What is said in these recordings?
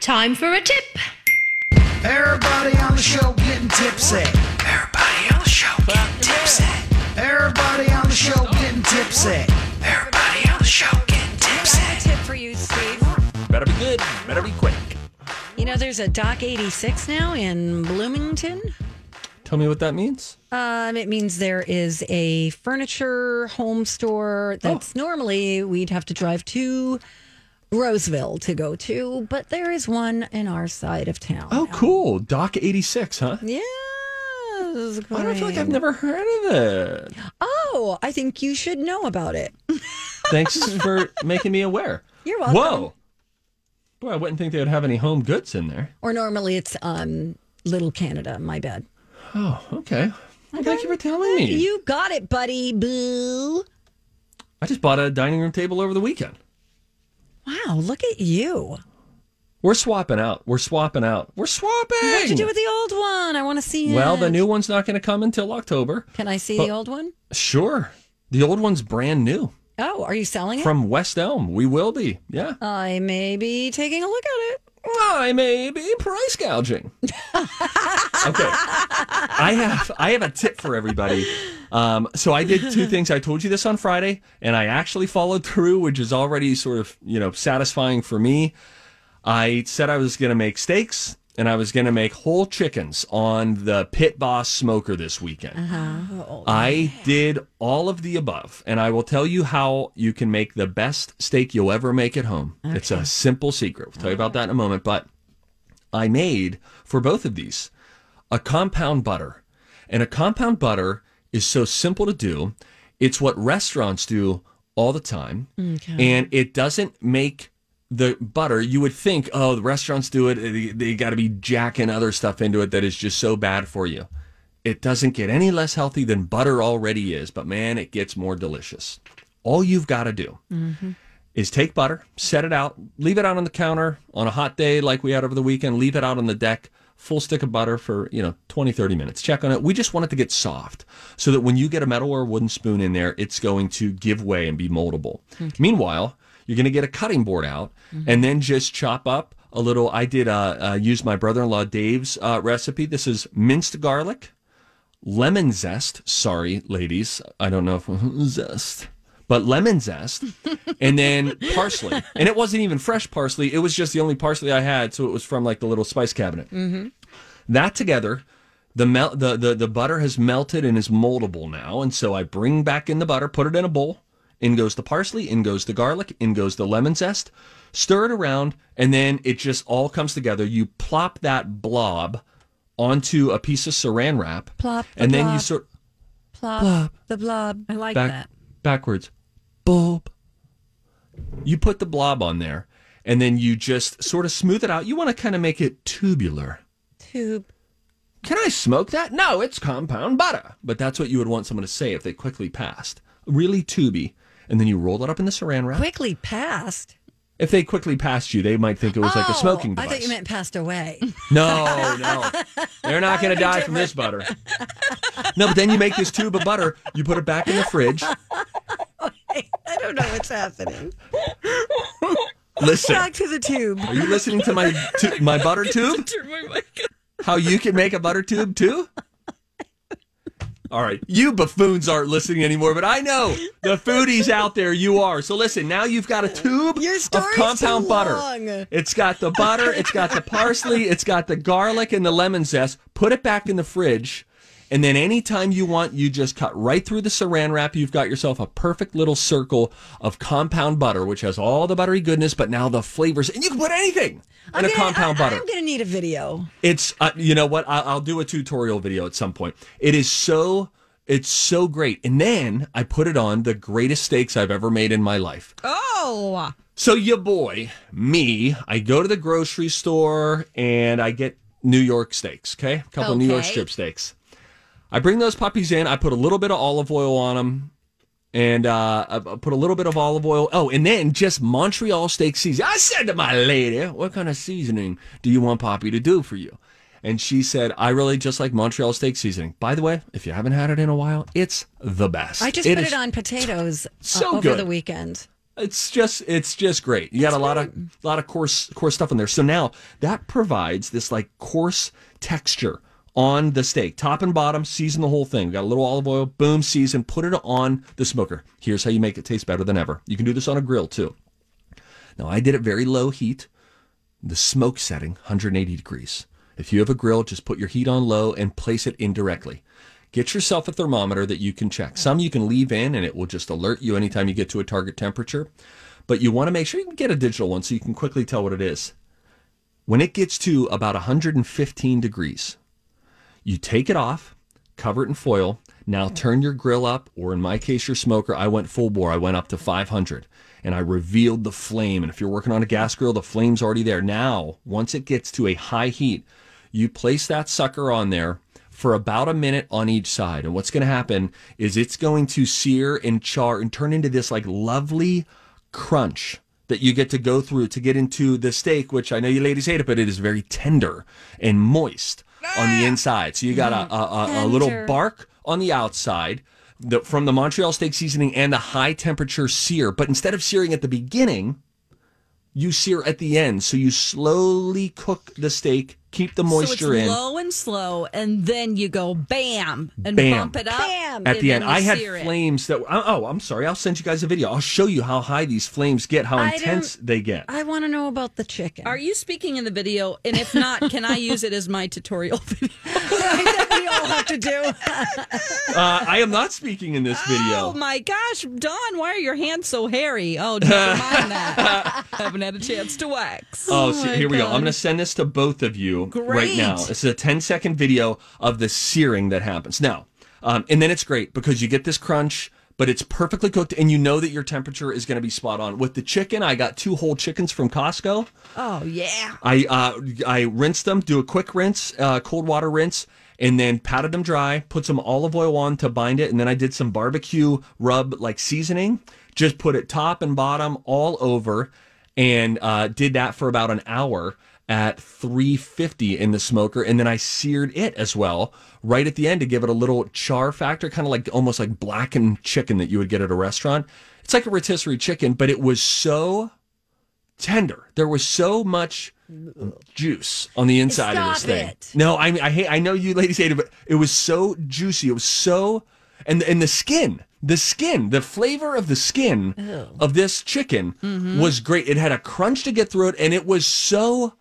Time for a tip. Everybody on the show getting tipsy. Everybody on the show getting tipsy. Everybody on the show getting tipsy. Everybody on the show getting tipsy. I got a tip for you, Steve. Better be good. Better be quick. You know, there's a Dock 86 now in Bloomington. Tell me what that means. Um, it means there is a furniture home store that's normally we'd have to drive to Roseville to go to, but there is one in our side of town. Oh, cool. Dock 86, huh? Yeah. I don't feel like I've never heard of it. Oh, I think you should know about it. Thanks for making me aware. You're welcome. Whoa. Boy, I wouldn't think they would have any home goods in there. Or normally it's um Little Canada. My bad. Oh, okay. Well, thank you for telling me. You got it, buddy. Boo. I just bought a dining room table over the weekend. Wow, look at you. We're swapping out. We're swapping out. We're swapping. What'd you do with the old one? I want to see it. Well, the new one's not going to come until October. Can I see But- the old one? Sure. The old one's brand new Oh, are you selling it? from West Elm. We will be. Yeah. I may be taking a look at it. I may be price gouging. okay, I have I have a tip for everybody. Um, so I did two things. I told you this on Friday, and I actually followed through, which is already sort of you know satisfying for me. I said I was going to make steaks and I was going to make whole chickens on the Pit Boss smoker this weekend. I did all of the above, and I will tell you how you can make the best steak you'll ever make at home. It's a simple secret. We'll tell you about that in a moment. But I made for both of these a compound butter. And a compound butter is so simple to do. It's what restaurants do all the time. And it doesn't make the butter. You would think, oh, the restaurants do it. They, they got to be jacking other stuff into it that is just so bad for you. It doesn't get any less healthy than butter already is, but man, it gets more delicious. All you've got to do mm-hmm. is take butter, set it out, leave it out on the counter on a hot day like we had over the weekend, leave it out on the deck, full stick of butter for, you know, 20, 30 minutes. Check on it. We just want it to get soft so that when you get a metal or wooden spoon in there, it's going to give way and be moldable. Meanwhile, you're going to get a cutting board out and then just chop up a little. I did uh, uh, use my brother in law Dave's uh, recipe. This is minced garlic, lemon zest. Sorry, ladies. I don't know if zest, but lemon zest, and then parsley. And it wasn't even fresh parsley. It was just the only parsley I had, so it was from like the little spice cabinet. Mm-hmm. That together, the, mel- the the the butter has melted and is moldable now, and so I bring back in the butter, put it in a bowl. In goes the parsley, in goes the garlic, in goes the lemon zest. Stir it around, and then it just all comes together. You plop that blob onto a piece of saran wrap, Plop the and then you blob. sort Plop, Blob. the blob. I like back that. backwards, bulb. You put the blob on there, and then you just sort of smooth it out. You want to kind of make it tubular. Tube. Can I smoke that? No, it's compound butter. But that's what you would want someone to say if they quickly passed. Really tubey. And then you roll it up in the saran wrap. Quickly passed. If they quickly passed you, they might think it was like a Oh, smoking I thought you meant passed away. No, no. They're not going to die from this butter. No, but then you make this tube of butter, you put it back in the fridge. I don't know what's happening. Listen. Back to the tube. Are you listening to my tu- my butter tube? How you can make a butter tube too? All right. You buffoons aren't listening anymore, but I know the foodies out there, you are. So listen, now you've got a tube of compound butter. It's got the butter, it's got the parsley, it's got the garlic and the lemon zest. Put it back in the fridge. And then anytime you want, you just cut right through the saran wrap. You've got yourself a perfect little circle of compound butter, which has all the buttery goodness, but now the flavors. And you can put anything in I'm a gonna- compound I, butter. I'm going to need a video. It's uh, you know what I'll, I'll do a tutorial video at some point. It is so it's so great, and then I put it on the greatest steaks I've ever made in my life. Oh, So your boy, me, I go to the grocery store and I get New York steaks. Okay, a couple of New York strip steaks. I bring those puppies in. I put a little bit of olive oil on them. And uh, I put a little bit of olive oil. Oh, and then just Montreal steak seasoning. I said to my lady, "What kind of seasoning do you want Poppy to do for you?" And she said, "I really just like Montreal steak seasoning." By the way, if you haven't had it in a while, it's the best. I just It put it on potatoes uh, so over good. the weekend. It's just it's just great. You got a lot of lot of coarse coarse stuff in there. So now that provides this like coarse texture on the steak, top and bottom. Season the whole thing. We got a little olive oil. Boom, season. Put it on the smoker. Here's how you make it taste better than ever. You can do this on a grill too. Now I did it very low heat. The smoke setting 180 degrees. If you have a grill, just put your heat on low and place it indirectly. Get yourself a thermometer that you can check. Some you can leave in and it will just alert you anytime you get to a target temperature. But you want to make sure you can get a digital one so you can quickly tell what it is. When it gets to about 115 degrees, you take it off, cover it in foil. Now turn your grill up, or in my case, your smoker. I went full bore. I went up to 500 and I revealed the flame. And if you're working on a gas grill, the flame's already there. Now, once it gets to a high heat, you place that sucker on there for about a minute on each side. And what's going to happen is it's going to sear and char and turn into this like lovely crunch that you get to go through to get into the steak, which I know you ladies hate it, but it is very tender and moist on the ah! inside. So you got a, a, a, a little bark on the outside the, from the Montreal steak seasoning and the high temperature sear. But instead of searing at the beginning, you sear at the end. So you slowly cook the steak, keep the moisture so it's moisture in. low and slow, and then you go bam and Bam. bump it up. Bam. At the end, I had sear it. flames that. Oh, oh, I'm sorry. I'll send you guys a video. I'll show you how high these flames get, how I intense they get. I want to know about the chicken. Are you speaking in the video? And if not, can I use it as my tutorial video? we all have to do. Uh, I am not speaking in this video. Oh my gosh, Don, why are your hands so hairy? Oh, never mind that. Haven't had a chance to wax. Oh, so here we go. I'm going to send this to both of you right now. Great. This is a 10 second video of the searing that happens. Now, um, and then it's great because you get this crunch, but it's perfectly cooked and you know that your temperature is going to be spot on. With the chicken, I got two whole chickens from Costco. Oh yeah. I uh, I rinsed them, do a quick rinse, uh, cold water rinse, and then patted them dry, put some olive oil on to bind it, and then I did some barbecue rub like seasoning. Just put it top and bottom all over, and uh, did that for about an hour at 350 in the smoker, and then I seared it as well right at the end to give it a little char factor, kind of like almost like blackened chicken that you would get at a restaurant. It's like a rotisserie chicken, but it was so tender. There was so much juice on the inside of this thing. it. No, I mean I hate I know you ladies hate it, but it was so juicy. It was so and and the skin, the skin, the flavor of the skin of this chicken Mm-hmm. was great. It had a crunch to get through it, and it was so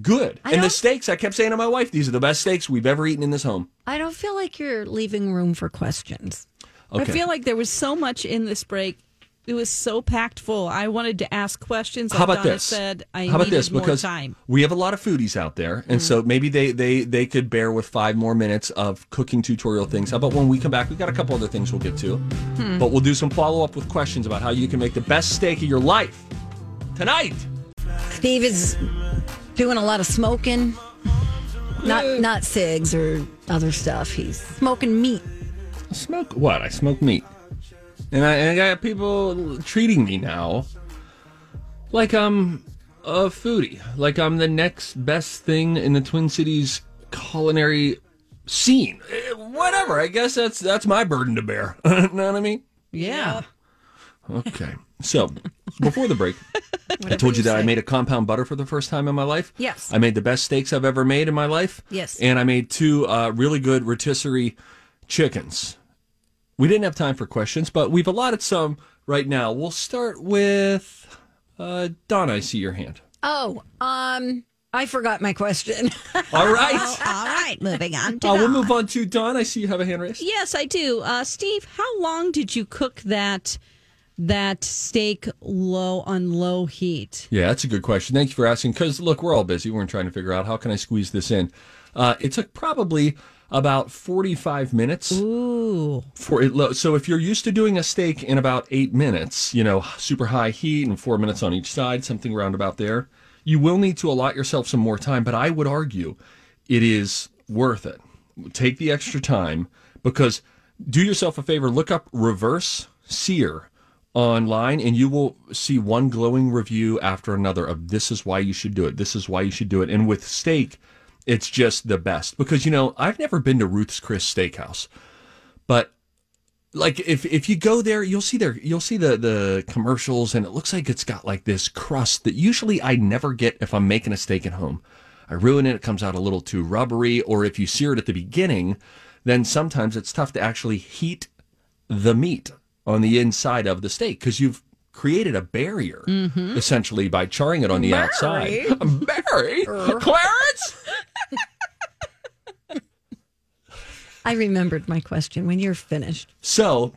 good. and the steaks, I kept saying to my wife, these are the best steaks we've ever eaten in this home. I don't feel like you're leaving room for questions. Okay. I feel like there was so much in this break. It was so packed full. I wanted to ask questions. How about Donna this? Said I How about this? Because time. we have a lot of foodies out there, and mm. so maybe they they they could bear with five more minutes of cooking tutorial things. How about when we come back? We've got a couple other things we'll get to, hmm. but we'll do some follow up with questions about how you can make the best steak of your life tonight. Steve is doing a lot of smoking, not not cigs or other stuff. He's smoking meat. Smoke what? I smoke meat, and I, and I got people treating me now like I'm a foodie, like I'm the next best thing in the Twin Cities culinary scene. Eh, Whatever. I guess that's that's my burden to bear. know what I mean? Yeah. Okay. So before the break, I told you that I made a compound butter for the first time in my life. Yes. I made the best steaks I've ever made in my life. Yes. And I made two uh, really good rotisserie chickens. We didn't have time for questions, but we've allotted some right now. We'll start with uh, Donna. I see your hand. Oh, um, I forgot my question. All right. All right, moving on to Uh, we'll move on to Don. I see you have a hand raised. Yes, I do. Uh, Steve, how long did you cook that that steak low on low heat? Yeah, that's a good question. Thank you for asking. Because look, we're all busy. We're trying to figure out how can I squeeze this in. Uh, it took probably about forty-five minutes Ooh. for it. Low. So if you're used to doing a steak in about eight minutes, you know, super high heat and four minutes on each side, something around about there, you will need to allot yourself some more time. But I would argue it is worth it. Take the extra time because do yourself a favor. Look up reverse sear online and you will see one glowing review after another of this is why you should do it. This is why you should do it. And with steak, it's just the best because you know I've never been to Ruth's Chris Steakhouse, but like if if you go there, you'll see there you'll see the the commercials and it looks like it's got like this crust that usually I never get if I'm making a steak at home. I ruin it; it comes out a little too rubbery, or if you sear it at the beginning, then sometimes it's tough to actually heat the meat on the inside of the steak because you've created a barrier mm-hmm. essentially by charring it on the outside. Barry, Clarence. I remembered my question when you're finished. So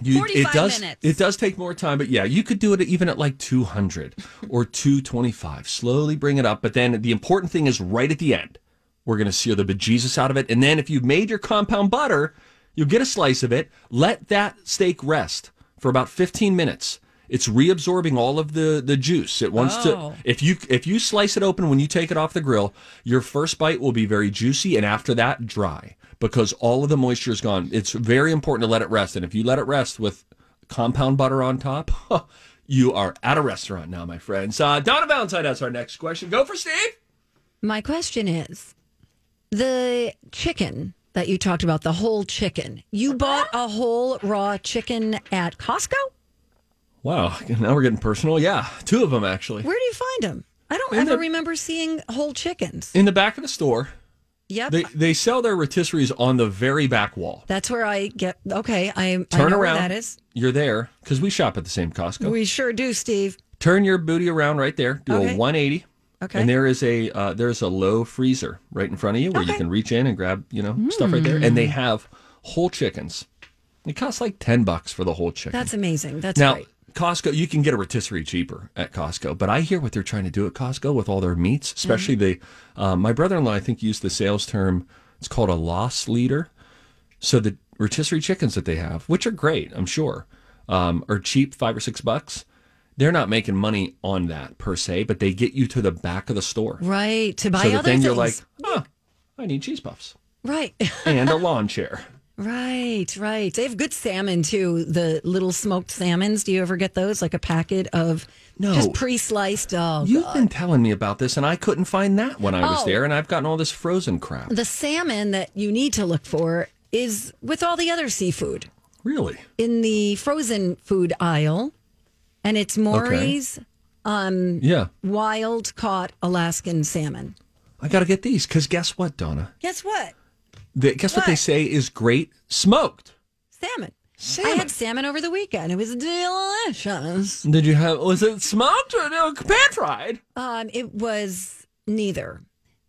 you, it 45 does minutes. it does take more time, but yeah, you could do it even at like 200 or 225. Slowly bring it up, but then the important thing is right at the end. We're going to sear the bejesus out of it, and then if you've made your compound butter, you'll get a slice of it. Let that steak rest for about 15 minutes. It's reabsorbing all of the the juice. It wants Oh. to if you if you slice it open when you take it off the grill, your first bite will be very juicy and after that dry because all of the moisture is gone. It's very important to let it rest and if you let it rest with compound butter on top, you are at a restaurant now, my friends. Uh, Donna Valentine has our next question. Go for Steve. My question is the chicken that you talked about, the whole chicken. You uh-huh. bought a whole raw chicken at Costco? Wow, now we're getting personal. Yeah, two of them actually. Where do you find them? I don't In ever the- remember seeing whole chickens. In the back of the store, Yep. they they sell their rotisseries on the very back wall. That's where I get. Okay, I, I Turn know around. where that is. You're there because we shop at the same Costco. We sure do, Steve. Turn your booty around right there. Do Okay. a 180. Okay. And there is a uh, there's a low freezer right in front of you where you can reach in and grab you know stuff right there. And they have whole chickens. It costs like ten bucks for the whole chicken. That's amazing. That's now great. Costco. You can get a rotisserie cheaper at Costco, but I hear what they're trying to do at Costco with all their meats, especially the. Um, my brother-in-law, I think, used the sales term. It's called a loss leader. So the rotisserie chickens that they have, which are great, I'm sure, um, are cheap, five or six bucks. They're not making money on that per se, but they get you to the back of the store. Right. To buy so other then things. you're like, oh, I need cheese puffs right. and a lawn chair. right. Right. They have good salmon too. The little smoked salmons. Do you ever get those? Like a packet of No. just pre-sliced. Oh, You've God. been telling me about this, and I couldn't find that when I was Oh. there, and I've gotten all this frozen crap. the salmon that you need to look for is with all the other seafood Really? in the frozen food aisle, and it's Morey's Yeah. wild caught Alaskan salmon. I got to get these because guess what, Donna? Guess what? The, guess what? they say is great smoked. Salmon. Salmon. I had salmon over the weekend. It was delicious. Did you have? Was it smoked or no, pan fried? Um, it was neither.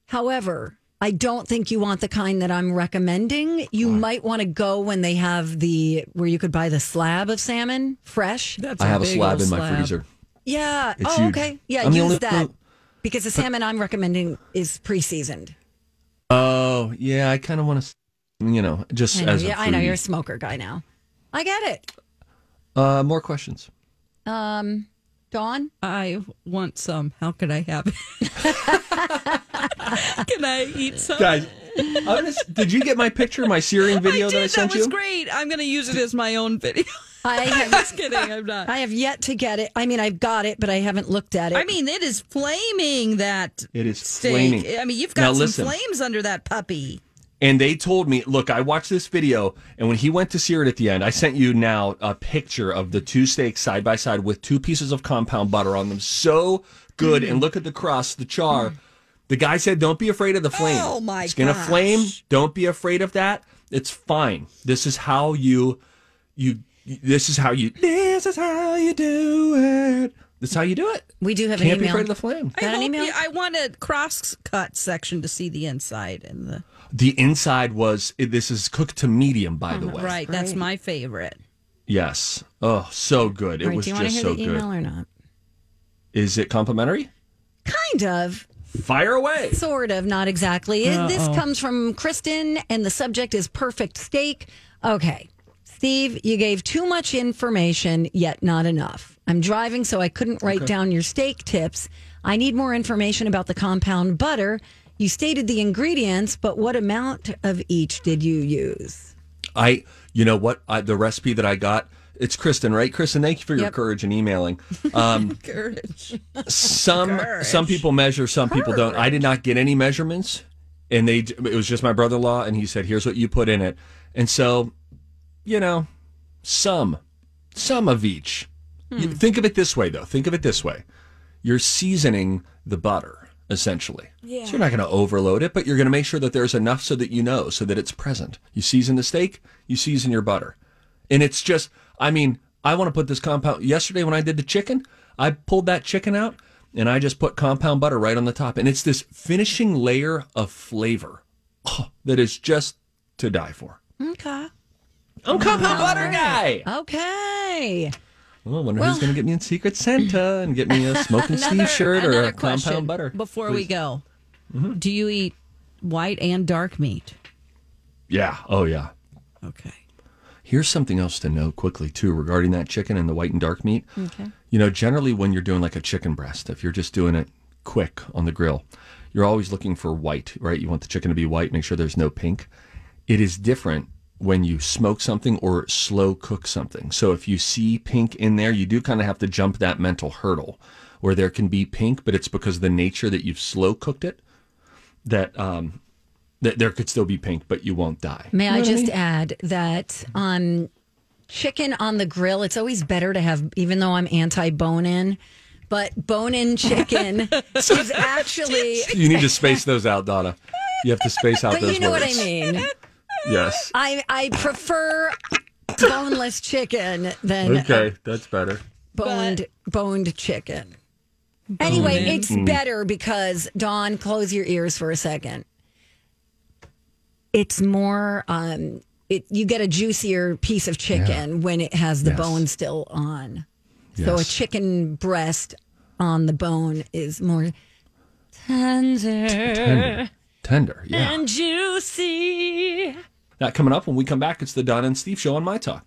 However, I don't think you want the kind that I'm recommending. You might want to go when they have the where you could buy the slab of salmon fresh. That's I have a slab old in my slab. freezer. Yeah. It's oh, huge. okay. Yeah, I'm use only- that because the salmon I'm recommending is pre-seasoned. Oh yeah, I kind of want to, you know, just I know, as yeah, I know you're a smoker guy now. I get it. Uh, more questions. Um, Dawn. I want some. How could I have it? Can I eat some? Guys, I'm gonna, did you get my picture, my searing video I that I did. sent that was you? great. I'm going to use it as my own video. I I'm have, just kidding. I'm not. I have yet to get it. I mean, I've got it, but I haven't looked at it. I mean, it is flaming that It is steak. flaming. I mean, you've Now got some listen. flames under that puppy. And they told me, look, I watched this video, and when he went to sear it at the end, I sent you now a picture of the two steaks side by side with two pieces of compound butter on them. So good. Mm. And look at the crust, the char. The guy said, don't be afraid of the flame. Oh, my It's going to gosh. flame. Don't be afraid of that. It's fine. This is how you you this is how you this is how you do it. This is how you do it. We do have Can't an be afraid of the flame. I, an hope email? you- I want a cross cut section to see the inside and the The inside was this is cooked to medium, by the mm-hmm. way. right. That's my favorite. Yes. Oh, so good. It All right, was do you want to just hear so the good. email or not? Is it complimentary? Kind of. Fire away. Sort of, not exactly. It- This comes from Kristen, and the subject is perfect steak. Okay. Steve, you gave too much information, yet not enough. I'm driving, so I couldn't write down your steak tips. I need more information about the compound butter. You stated the ingredients, but what amount of each did you use? I, you know what? I, the recipe that I got, it's Kristen, right? Kristen, thank you for your Yep. courage in emailing. Um, Courage. some some people measure, some people don't. I did not get any measurements, and they it was just my brother-in-law, and he said, "Here's what you put in it," and so, you know, some, some of each. You, think of it this way, though. Think of it this way: you're seasoning the butter essentially. Yeah. So you're not going to overload it, but you're going to make sure that there's enough so that you know, so that it's present. You season the steak, you season your butter, and it's just. I mean, I want to put this compound. Yesterday when I did the chicken, I pulled that chicken out and I just put compound butter right on the top, and it's this finishing layer of flavor oh, that is just to die for. Okay. I'm compound butter guy. Okay. Well, I wonder who's going to get me in Secret Santa and get me a smoking Steve shirt or a compound butter. before we go. Mm-hmm. Do you eat white and dark meat? Yeah. Oh, yeah. Okay. Here's something else to know quickly too regarding that chicken and the white and dark meat. Okay. You know, generally when you're doing like a chicken breast, if you're just doing it quick on the grill, you're always looking for white, right? You want the chicken to be white, make sure there's no pink. It is different when you smoke something or slow cook something. So if you see pink in there, you do kind of have to jump that mental hurdle where there can be pink, but it's because of the nature that you've slow cooked it that um that there could still be pink, but you won't die. May I just add that on chicken on the grill, it's always better to have, even though I'm anti bone in, but bone in chicken is actually. You need to space those out, Donna. You have to space out But those you know words. what I mean. Yes. I I prefer boneless chicken than Okay, that's better. boned boned chicken. Anyway, it's better because Dawn, close your ears for a second. It's more um it you get a juicier piece of chicken when it has the Yes. bone still on. So a Yes. chicken breast on the bone is more tender, Tender. Tender, yeah. and juicy. That coming up when we come back, it's the Don and Steve show on My Talk.